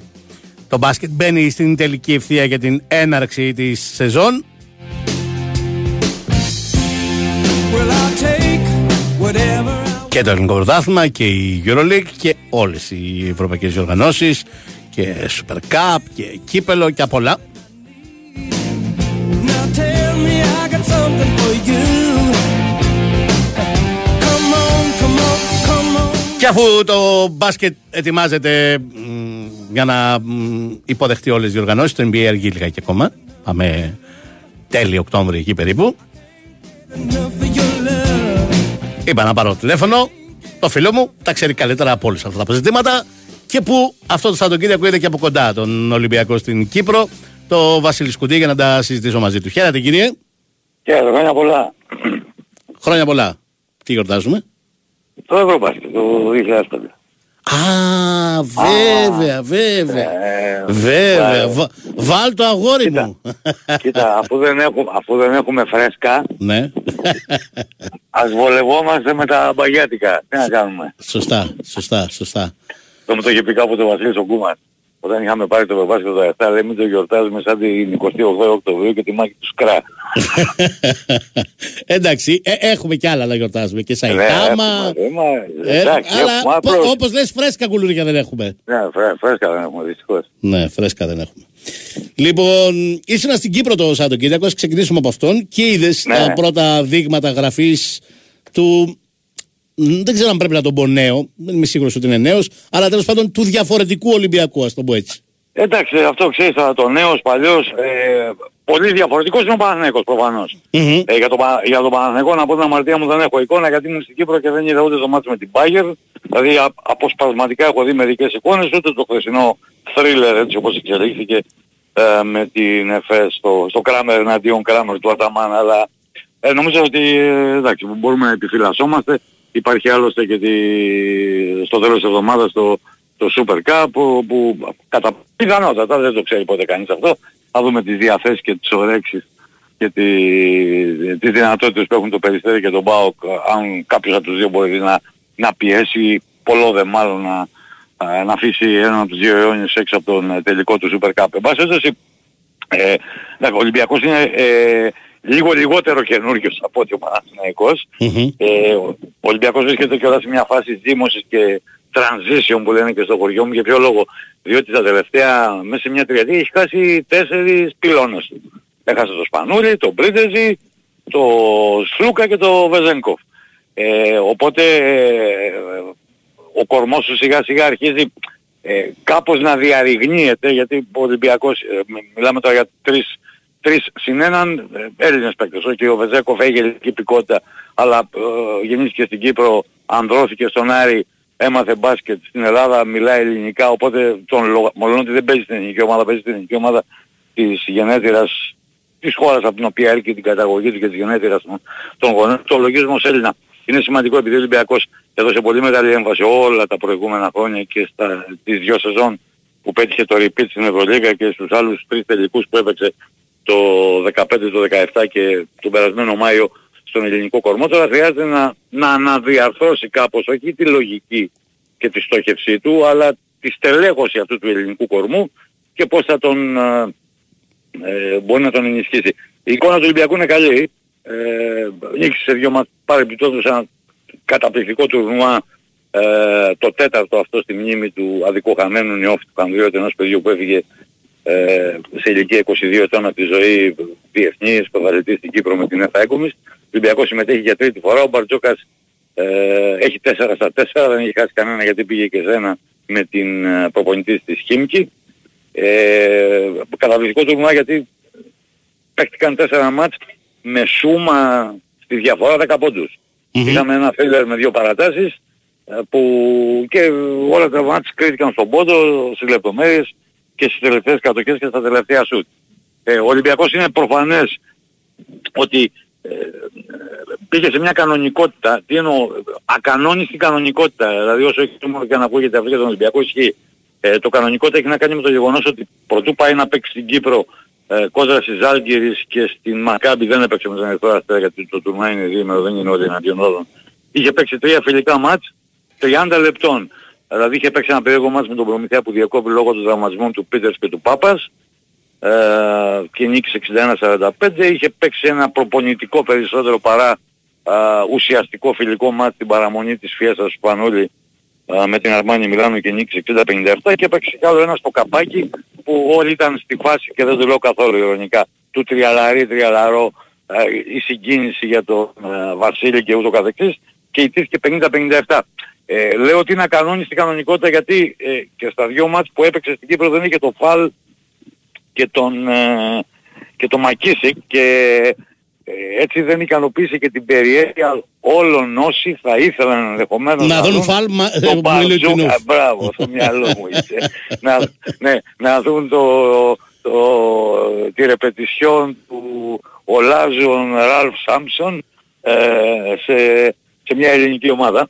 το μπάσκετ μπαίνει στην τελική ευθεία για την έναρξη της σεζόν. Και το ελληνικό πρωτάθλημα και η EuroLeague και όλες οι ευρωπαϊκές οργανώσεις και Super Cup και κύπελο και απ' όλα. Now tell me I got something for you. Come on, come on, come on. Και αφού το μπάσκετ ετοιμάζεται μ, για να μ, υποδεχτεί όλες οι οργανώσεις, το NBA αργεί λίγα και ακόμα. Πάμε τέλη Οκτώβρη εκεί περίπου. Είπα να πάρω τηλέφωνο, το φίλο μου, τα ξέρει καλύτερα από όλους αυτά τα ζητήματα και που αυτό το Σαββατοκύριακο είδε και από κοντά τον Ολυμπιακό στην Κύπρο, το Βασίλη Σκουντή για να τα συζητήσω μαζί του. Χαίρετε κύριε. Και χρόνια πολλά. Χρόνια πολλά. Τι γιορτάζουμε; Το Ευρωμπάσκετ, το 2005. Α, βέβαια, βέβαια. Βέβαια. Βα- Βάλ το αγόρι μου. Κοίτα, αφού δεν, έχουμε, αφού δεν έχουμε φρέσκα, Ναι, ας βολευόμαστε με τα μπαγιάτικα. Τι να κάνουμε; σωστά, σωστά, σωστά. Το μου το είχε πει κάποτε ο Βασίλης ο Γκούμας. Όταν είχαμε πάρει το Ευρωμπάσκετ το 17, λέει μην το γιορτάζουμε σαν την 28 Οκτωβρίου και τη μάχη του Σκρά. (laughs) Εντάξει, ε, έχουμε κι άλλα να γιορτάζουμε. Και Ναι, Σαϊτάμα. έχουμε, μα, Ε, εντάξει, αλλά έχουμε, πο- απλώς- όπως λες φρέσκα κουλούρια δεν έχουμε. Ναι, φρέ, φρέσκα δεν έχουμε δυστυχώς. Ναι, φρέσκα δεν έχουμε. Λοιπόν, ήσουν στην Κύπρο το Σαββατοκύριακο, ας ξεκινήσουμε από αυτόν και είδες Ναι. τα πρώτα δείγματα γραφής του. Μ, Δεν ξέρω αν πρέπει να τον πω νέο, δεν είμαι σίγουρος ότι είναι νέος, αλλά τέλος πάντων του διαφορετικού Ολυμπιακού, ας το πω έτσι. Εντάξει, αυτό ξέρεις, θα το νέος, παλιός, ε, πολύ διαφορετικός είναι ο Παναθηναϊκός προφανώς. Ε, για, τον, Πα- για τον Παναθηναϊκό να πω την αμαρτία μου δεν έχω εικόνα γιατί ήμουν στην Κύπρο και δεν είδα ούτε το μάτι με την Bayern. Δηλαδή α, αποσπασματικά έχω δει μερικές εικόνες, ούτε το χθεσινό thriller έτσι όπως εξελίχθηκε ε, με την ΕΦΕ στο, στο Κράμερ εναντίον Κράμερ του Αταμάν. Αλλά ε, νομίζω ότι ε, εντάξει, μπορούμε να επιφυλασσόμαστε. Υπάρχει άλλωστε και τη, στο τέλος της εβδομάδας το, το Super Cup που, που κατά πιθανότατα δεν το ξέρει ποτέ κανείς αυτό. Θα δούμε τις διαθέσεις και τις ορέξεις και τι, τις δυνατότητες που έχουν το Περιστέρι και τον ΠΑΟΚ αν κάποιος από τους δύο μπορεί να, να πιέσει πολλό δε μάλλον να, να αφήσει έναν από τους δύο αιώνιους έξω από τον ε, τελικό του Super Cup. Εν πάση περιπτώσει, ε, εντάξει, ο Ολυμπιακός είναι ε, λίγο λιγότερο καινούριος από ότι ο Παναθηναϊκός. Ε, ο, ο Ο Ολυμπιακός βρίσκεται κιόλας σε μια φάση ζήμωσης και transition που λένε και στο χωριό μου. Για ποιο λόγο; Διότι τα τελευταία, μέσα σε μια τριετία έχει χάσει τέσσερις πυλώνες. Έχασε το Σπανούρι, το Μπρίτεζι, το Σλούκα και το Βεζένκοφ. Ε, οπότε ε, ο κορμός σου σιγά σιγά αρχίζει ε, κάπως να διαρριγνύεται γιατί ο Ολυμπιακός, ε, μι- μιλάμε τώρα για τρεις, τρεις συν έναν ε, Έλληνες παίκτες. Όχι, ο Βεζέκοφ έχει ελληνική υπηκότητα αλλά ε, γεννήθηκε στην Κύπρο, ανδρώθηκε στον Άρη, έμαθε μπάσκετ στην Ελλάδα, μιλάει ελληνικά οπότε τον λογα... μόλον ότι δεν παίζει στην ελληνική ομάδα, παίζει στην ελληνική ομάδα της γενέτειρας της χώρας από την οποία έλκει την καταγωγή του και της γενέτειρας των- των γονέων, το λογίζουμε ως Έλληνα. Είναι σημαντικό επειδή ο Ολυμπιακός έδωσε πολύ μεγάλη έμφαση όλα τα προηγούμενα χρόνια και στα, τις δυο σεζόν που πέτυχε το repeat στην Ευρωλίγα και στους άλλους τρεις τελικούς που έπαιξε το 15, το 17 και τον περασμένο Μάιο στον ελληνικό κορμό. Τώρα χρειάζεται να, να αναδιαρθρώσει κάπως όχι τη λογική και τη στόχευσή του, αλλά τη στελέχωση αυτού του ελληνικού κορμού και πώς θα τον ε, ε, μπορεί να τον ενισχύσει. Η εικόνα του Ολυμπιακού είναι καλή. Ε, νίκησε σε δυο μας παρεμπιπτόντως ένα καταπληκτικό τουρνουά ε, το τέταρτο αυτό στη μνήμη του αδικού χαμένου νιόφη του Κανδριώτη ενός παιδιού που έφυγε ε, σε ηλικία 22 ετών από τη ζωή διεθνής, ποδαρητής στην Κύπρο με την ΕΦΑ Έκομης. Ο Ολυμπιακός συμμετέχει για τρίτη φορά. Ο Μπαρτζόκας ε, έχει 4 στα 4, δεν έχει χάσει κανένα γιατί πήγε και σε ένα με την ε, προπονητή της Χίμκι. Ε, καταπληκτικό τουρνουά γιατί παίχτηκαν 4 μάτς με σούμα στη διαφορά 10 πόντους. Είχαμε ένα φίλερ με δύο παρατάσεις ε, που και όλα τα μάτς κρίθηκαν στον πόντο, στις λεπτομέρειες και στις τελευταίες κατοχές και στα τελευταία σουτ. Ε, ο Ολυμπιακός είναι προφανές ότι ε, πήγε σε μια κανονικότητα, τι εννοώ, ακανόνιστη κανονικότητα, δηλαδή όσο έχει μόνο και να ακούγεται αυτό για τον Ολυμπιακό ισχύει. Ε, το κανονικότητα έχει να κάνει με το γεγονός ότι πρωτού πάει να παίξει στην Κύπρο ε, κόντρα στη Ζάλγκυρης και στην Μακάμπη δεν έπαιξε με τον Ερυθρό Αστέρα γιατί το τουρνουά είναι διήμερο, δεν είναι όλοι εναντίον όλων. Είχε παίξει τρία φιλικά μάτς 30 λεπτών. Δηλαδή είχε παίξει ένα περίεργο μάτς με τον Προμηθέα που διακόπη λόγω των τραυματισμών του Πίτερς και του Πάπας ε, και νίκησε 61-45. Είχε παίξει ένα προπονητικό περισσότερο παρά ε, ουσιαστικό φιλικό μάτς στην παραμονή της Φιέστας του Σπανούλη ε, με την Αρμάνη Μιλάνο και νίκησε 60-57 και έπαιξε κι άλλο ένα στο καπάκι που όλοι ήταν στη φάση και δεν το λέω καθόλου ηρωνικά του τριαλαρή τριαλαρό ε, η συγκίνηση για τον ε, Βασίλη και ούτω καθεξής και ιτήθηκε 50-57. Ε, λέω ότι είναι ακανόνιστη κανονικότητα γιατί ε, και στα δύο μάτς που έπαιξε στην Κύπρο δεν είχε το φαλ και τον, ε, και τον Μακίσικ και ε, έτσι δεν ικανοποίησε και την περιέργεια όλων όσοι θα ήθελαν ενδεχομένως Να δουν φαλ, μα- ε, τον που μιλεί ο Μπαρτζούκα. Κινούφ. Μπράβο, στο μυαλό μου είσαι. (laughs) να, ναι, να δουν το, το, τη ρεπετησιόν του Ολάζων Ραλφ Σάμψον ε, σε, σε μια ελληνική ομάδα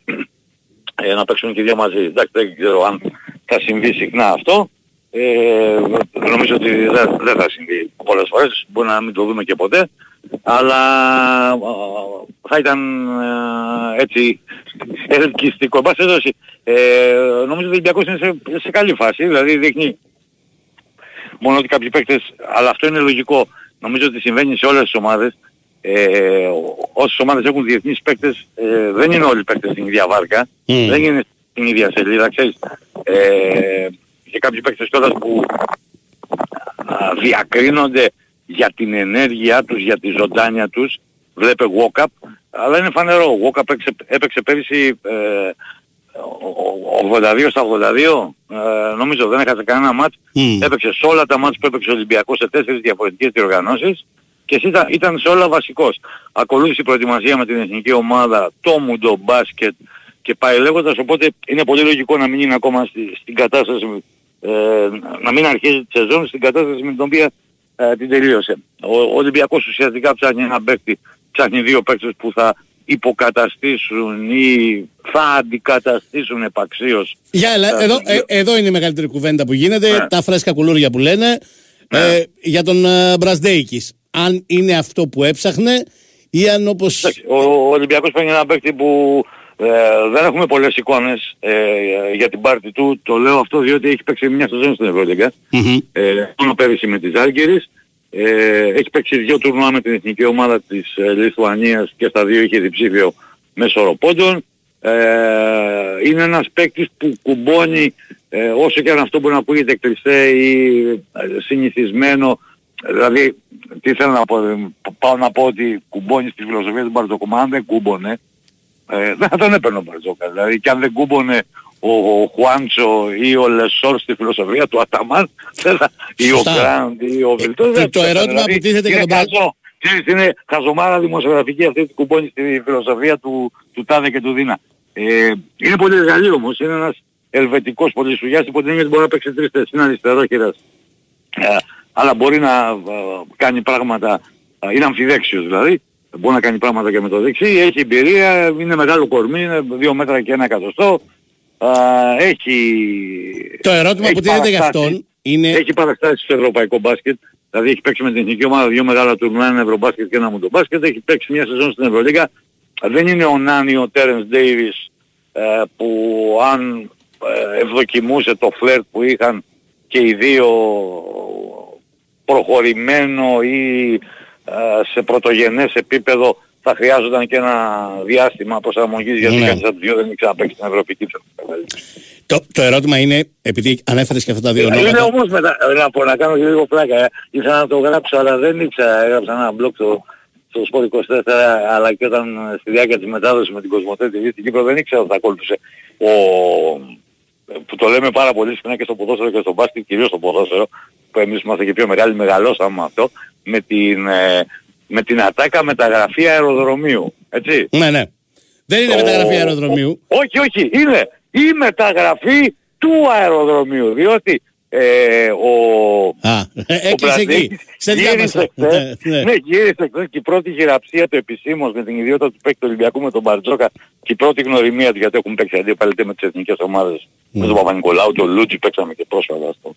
ε, να παίξουν και οι δύο μαζί. Εντάξει, δεν ξέρω αν θα συμβεί συχνά αυτό. Ε, νομίζω ότι δεν, δεν θα συμβεί πολλές φορές, μπορεί να μην το δούμε και ποτέ, αλλά α, θα ήταν ε, έτσι ελκυστικό. Εν πάση περιπτώσει, ε, νομίζω ότι ο Ολυμπιακός είναι σε, σε καλή φάση, δηλαδή δείχνει μόνο ότι κάποιοι παίκτες, αλλά αυτό είναι λογικό, νομίζω ότι συμβαίνει σε όλες τις ομάδες, ε, όσες ομάδες έχουν διεθνείς παίκτες, ε, δεν είναι όλοι οι παίκτες στην ίδια βάρκα, δεν είναι στην ίδια σελίδα, ξέρεις. Ε, και κάποιοι παίκτες κιόλας που α, διακρίνονται για την ενέργειά τους, για τη ζωντάνια τους, βλέπε walk-up, αλλά είναι φανερό. Ο walk-up έπαιξε, έπαιξε πέρυσι ε, ο- ο- 82 στα 82, ε, νομίζω δεν έχασε κανένα μάτς, έπαιξε σε όλα τα μάτς που έπαιξε ο Ολυμπιακός σε τέσσερις διαφορετικές διοργανώσεις και εσύ ήταν, ήταν σε όλα βασικός. Ακολούθησε η προετοιμασία με την εθνική ομάδα, το μουντο μπάσκετ και πάει λέγοντας, οπότε είναι πολύ λογικό να μην είναι ακόμα στη, στην κατάσταση, ε, να μην αρχίζει τη σεζόν στην κατάσταση με την οποία ε, την τελείωσε. Ο, ο Ολυμπιακός ουσιαστικά ψάχνει ένα παίκτη, ψάχνει δύο παίκτες που θα υποκαταστήσουν ή θα αντικαταστήσουν επαξίως Για έλα, ε, εδώ, τους ε, εδώ είναι η μεγαλύτερη κουβέντα που γίνεται, Ναι. τα φρέσκα κουλούρια που λένε. Ε, για τον ε, Μπρασδέικης. Αν είναι αυτό που έψαχνε ή αν όπως... Ο, ο Ολυμπιακός παίρνει ένα παίκτη που ε, δεν έχουμε πολλές εικόνες ε, για την πάρτη του. Το λέω αυτό διότι έχει παίξει μια σεζόν στην Ευρωλίγκα. Ε, μόνο πέρυσι με τις Άλγερες. Ε, έχει παίξει δύο τουρνουά με την εθνική ομάδα της ε, Λιθουανίας και στα δύο είχε διψήφιο μέσω οροπόντων. ε, είναι ένας παίκτης που κουμπώνει ε, όσο και αν αυτό μπορεί να ακούγεται κλειστέ ή ε, συνηθισμένο δηλαδή τι θέλω να πω ε, πάω να πω ότι κουμπώνεις στη φιλοσοφία του Μπαρτζόκα αν δεν κούμπονε ε, δεν θα τον έπαιρνε ο Μπαρτζόκα δηλαδή και αν δεν κούμπονε ο, ο Χουάντσο ή ο Λεσόρ στη φιλοσοφία του Αταμάν δεν θα- ή ο Σωστά. Γκραντ ή ο Βιλτός Το- δεν το θα- ερώτημα δηλαδή, που τίθεται για είναι τον Μπα- χαζό. Ξέρεις, είναι χαζομάρα δημοσιογραφική αυτή που κουμπώνεις στη φιλοσοφία του, του Τάδε και του Δίνα. Ε, είναι πολύ εργαλείο όμως, είναι ένας ελβετικός πολυσουγιάς υπό την έννοια ότι μπορεί να παίξει τρεις θέσεις, είναι αριστερόχειρας. Ε, αλλά μπορεί να ε, κάνει πράγματα, ε, είναι αμφιδέξιος δηλαδή, μπορεί να κάνει πράγματα και με το δεξί, έχει εμπειρία, είναι μεγάλο κορμί, είναι δύο μέτρα και ένα εκατοστό, ε, έχει... Το ερώτημα έχει που τίθεται για παραστάσεις. αυτόν είναι... Έχει παραστάσεις στο ευρωπαϊκό μπάσκετ. Δηλαδή έχει παίξει με την εθνική ομάδα δύο μεγάλα τουρνουά, ένα ευρωμπάσκετ και ένα μουντομπάσκετ. Έχει παίξει μια σεζόν στην Ευρωλίγα. Δεν είναι ο Νάνι ο Τέρενς Ντέιβις ε, που αν ε, ευδοκιμούσε το φλερτ που είχαν και οι δύο προχωρημένο ή ε, σε πρωτογενές επίπεδο θα χρειάζονταν και ένα διάστημα προσαρμογής γιατί Ναι. κανείς από τους δύο δεν έχει ξαναπαίξει στην Ευρωπαϊκή Το, το ερώτημα είναι, επειδή ανέφερες και αυτά τα δύο είναι ονόματα, όμως μετά, να, πω, να κάνω και λίγο πλάκα. ε. Ήθελα να το γράψω αλλά δεν ήξερα. Έγραψα ένα blog στο, στο Sport 24 αλλά και όταν ε, στη διάρκεια της μετάδοσης με την Κοσμοτέ TV στην Κύπρο δεν ήξερα ότι θα ακόλουθησε ο, που το λέμε πάρα πολύ συχνά και στο ποδόσφαιρο και στο μπάσκετ, κυρίως στο ποδόσφαιρο, που εμείς είμαστε και πιο μεγάλοι, μεγαλώσαμε με αυτό, με την, ε, με την ατάκα μεταγραφή αεροδρομίου. Έτσι. Ναι, ναι. Δεν είναι Ο- μεταγραφή αεροδρομίου. Όχι, όχι, είναι η μεταγραφή του αεροδρομίου, διότι ε, ο, Α, έκλεισε εκεί. Μπραντέκης Σε γύρισε διάβασα. χθες. Ναι, ναι. Ναι, γύρισε χθες και η πρώτη χειραψία του επισήμως με την ιδιότητα του παίκτη του Ολυμπιακού με τον Μπαρτζόκα και η πρώτη γνωριμία του γιατί έχουν παίξει αντίπαλοι με τις εθνικές ομάδες Ναι. με τον Παπα-Νικολάου, τον Λούτζι παίξαμε και πρόσφατα στο,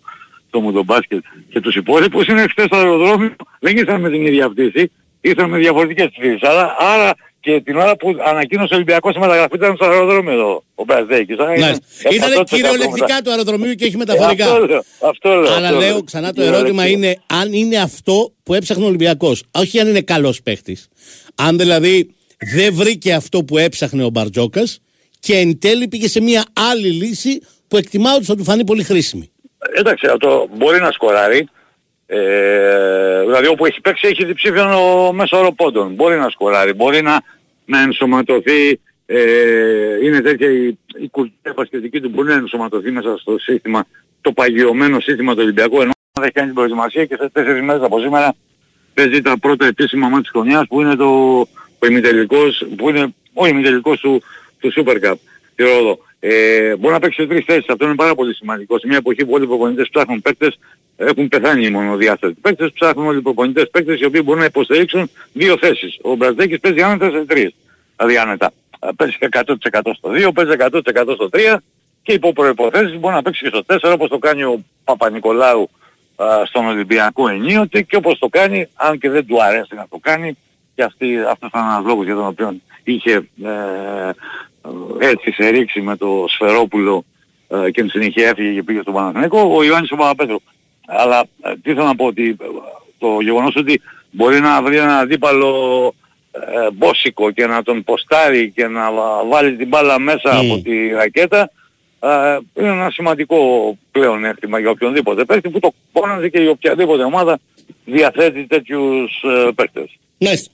στο Μουντομπάσκετ και τους υπόλοιπους είναι χθες στο αεροδρόμιο δεν ήρθαν με την ίδια πτήση ήρθαν με διαφορετικές πτήσεις άρα, άρα και την ώρα που ανακοίνωσε ο Ολυμπιακός η μεταγραφή ήταν στο αεροδρόμιο εδώ, ο Μπραζδέκης. Άρα Ναι. είναι Ήταν 100% κυριολεκτικά μετα- του αεροδρομίου και όχι Ε, μεταφορικά. αυτό λέω, αυτό λέω, Αλλά αυτό λέω λέω. ξανά το Κυριολεκτικά. ερώτημα είναι αν είναι αυτό που έψαχνε ο Ολυμπιακός. Όχι αν είναι καλός παίχτης. Αν δηλαδή δεν βρήκε αυτό που έψαχνε ο Μπαρτζόκας και εν τέλει πήγε σε μια άλλη λύση που εκτιμάω ότι θα του φανεί πολύ χρήσιμη. Εντάξει, το μπορεί να σκοράρει. Ε, δηλαδή όπου έχει παίξει έχει διψήφιον ο μέσο όρο πόντων. Μπορεί να σκοράρει, μπορεί να, να ενσωματωθεί. Ε, είναι τέτοια η, η κουλτούρα πασχετική του μπορεί να ενσωματωθεί μέσα στο σύστημα, το παγιωμένο σύστημα του Ολυμπιακού ενώ θα έχει κάνει την προετοιμασία και σε τέσσερις μέρες από σήμερα παίζει τα πρώτα επίσημα μάτια της χρονιάς που είναι το, ο ημιτελικός, που είναι ο ημιτελικός του, του Super Cup στη Ρόδο. Ε, μπορεί να παίξει σε τρεις θέσεις, αυτό είναι πάρα πολύ σημαντικό. Σε μια εποχή που όλοι οι προπονητές ψάχνουν παίκτες, έχουν πεθάνει οι μονοδιάστατοι παίκτες, ψάχνουν όλοι οι προπονητές παίκτες οι οποίοι μπορούν να υποστηρίξουν δύο θέσεις. Ο Μπραζδέκης παίζει άνετα σε τρεις. Δηλαδή άνετα. Ε, Παίζει 100% στο 2, παίζει 100% στο 3 και υπό προϋποθέσεις μπορεί να παίξει και στο 4 όπως το κάνει ο Παπα-Νικολάου α, στον Ολυμπιακό ενίοτε και όπως το κάνει, αν και δεν του αρέσει να το κάνει, και αυτή, αυτός ήταν ένας λόγος για τον οποίο είχε ε, έτσι σε ρίξει με το Σφερόπουλο ε, και εν συνεχεία έφυγε και πήγε στον Παναθηναϊκό, ο Ιωάννης ο Παπαπέτρου. Αλλά ε, τι θέλω να πω ότι ε, το γεγονός ότι μπορεί να βρει ένα αντίπαλο ε, μπόσικο και να τον ποστάρει και να βα- βάλει την μπάλα μέσα από τη ρακέτα ε, είναι ένα σημαντικό πλέον έκτημα για οποιονδήποτε παίκτη που το πόναζε και η οποιαδήποτε ομάδα διαθέτει τέτοιους ε, παίκτες. Μάλιστα.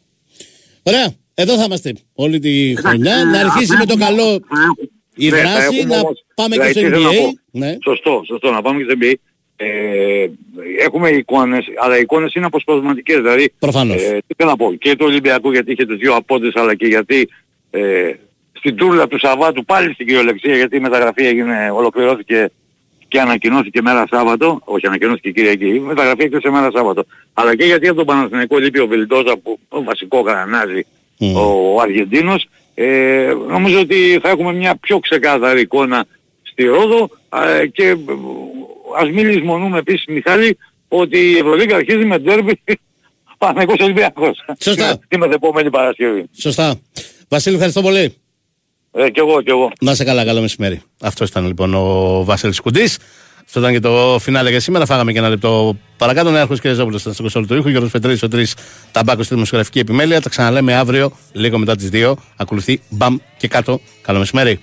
Ωραία. Εδώ θα είμαστε όλη τη χρονιά. Να αρχίσει με το καλό η Ναι, θα δράση, έχουμε να όμως- πάμε και δηλαδή, στο τι θέλω να NBA. πω. Ναι. Σωστό, σωστό, να πάμε και στο NBA. Ε, έχουμε εικόνες, αλλά οι εικόνες είναι αποσπασματικές. Δηλαδή, Προφανώς. Ε, τι θέλω να πω, και το Ολυμπιακό γιατί είχε τους δύο απόντες, αλλά και γιατί ε, στην τούρλα του Σαββάτου πάλι στην κυριολεξία, γιατί η μεταγραφή έγινε, ολοκληρώθηκε και ανακοινώθηκε μέρα Σάββατο, όχι ανακοινώθηκε Κυριακή, η μεταγραφή έκλεισε μέρα Σάββατο. Αλλά και γιατί από τον Παναθηναϊκό λείπει ο Βελντόζα που ο βασικό γρανάζι, ο, ο Αργεντίνος, ε, νομίζω ότι θα έχουμε μια πιο ξεκάθαρη εικόνα στη Ρόδο ε, και ε, ας μην λησμονούμε επίσης Μιχάλη ότι η Ευρωλίγα αρχίζει με ντέρμπι (laughs) Παναθηναϊκός Ολυμπιακός. Σωστά. Τι με την επόμενη Παρασκευή. Σωστά. Βασίλη, ευχαριστώ πολύ. Ε, κι εγώ, κι εγώ. Να σε καλά, καλό μεσημέρι. Αυτός ήταν λοιπόν ο Βασίλης Κουντής. Αυτό ήταν και το φινάλε για σήμερα. Φάγαμε και ένα λεπτό Παρακάτω Νέαρχο και Ρεζόπουλο στα Κοσόλου του ήχου, Γιώργος Πετρίδης, ο Τρεις Ταμπάκος στη δημοσιογραφική επιμέλεια. Τα ξαναλέμε αύριο, λίγο μετά τις 2. Ακολουθεί μπαμ και κάτω. Καλό μεσημέρι.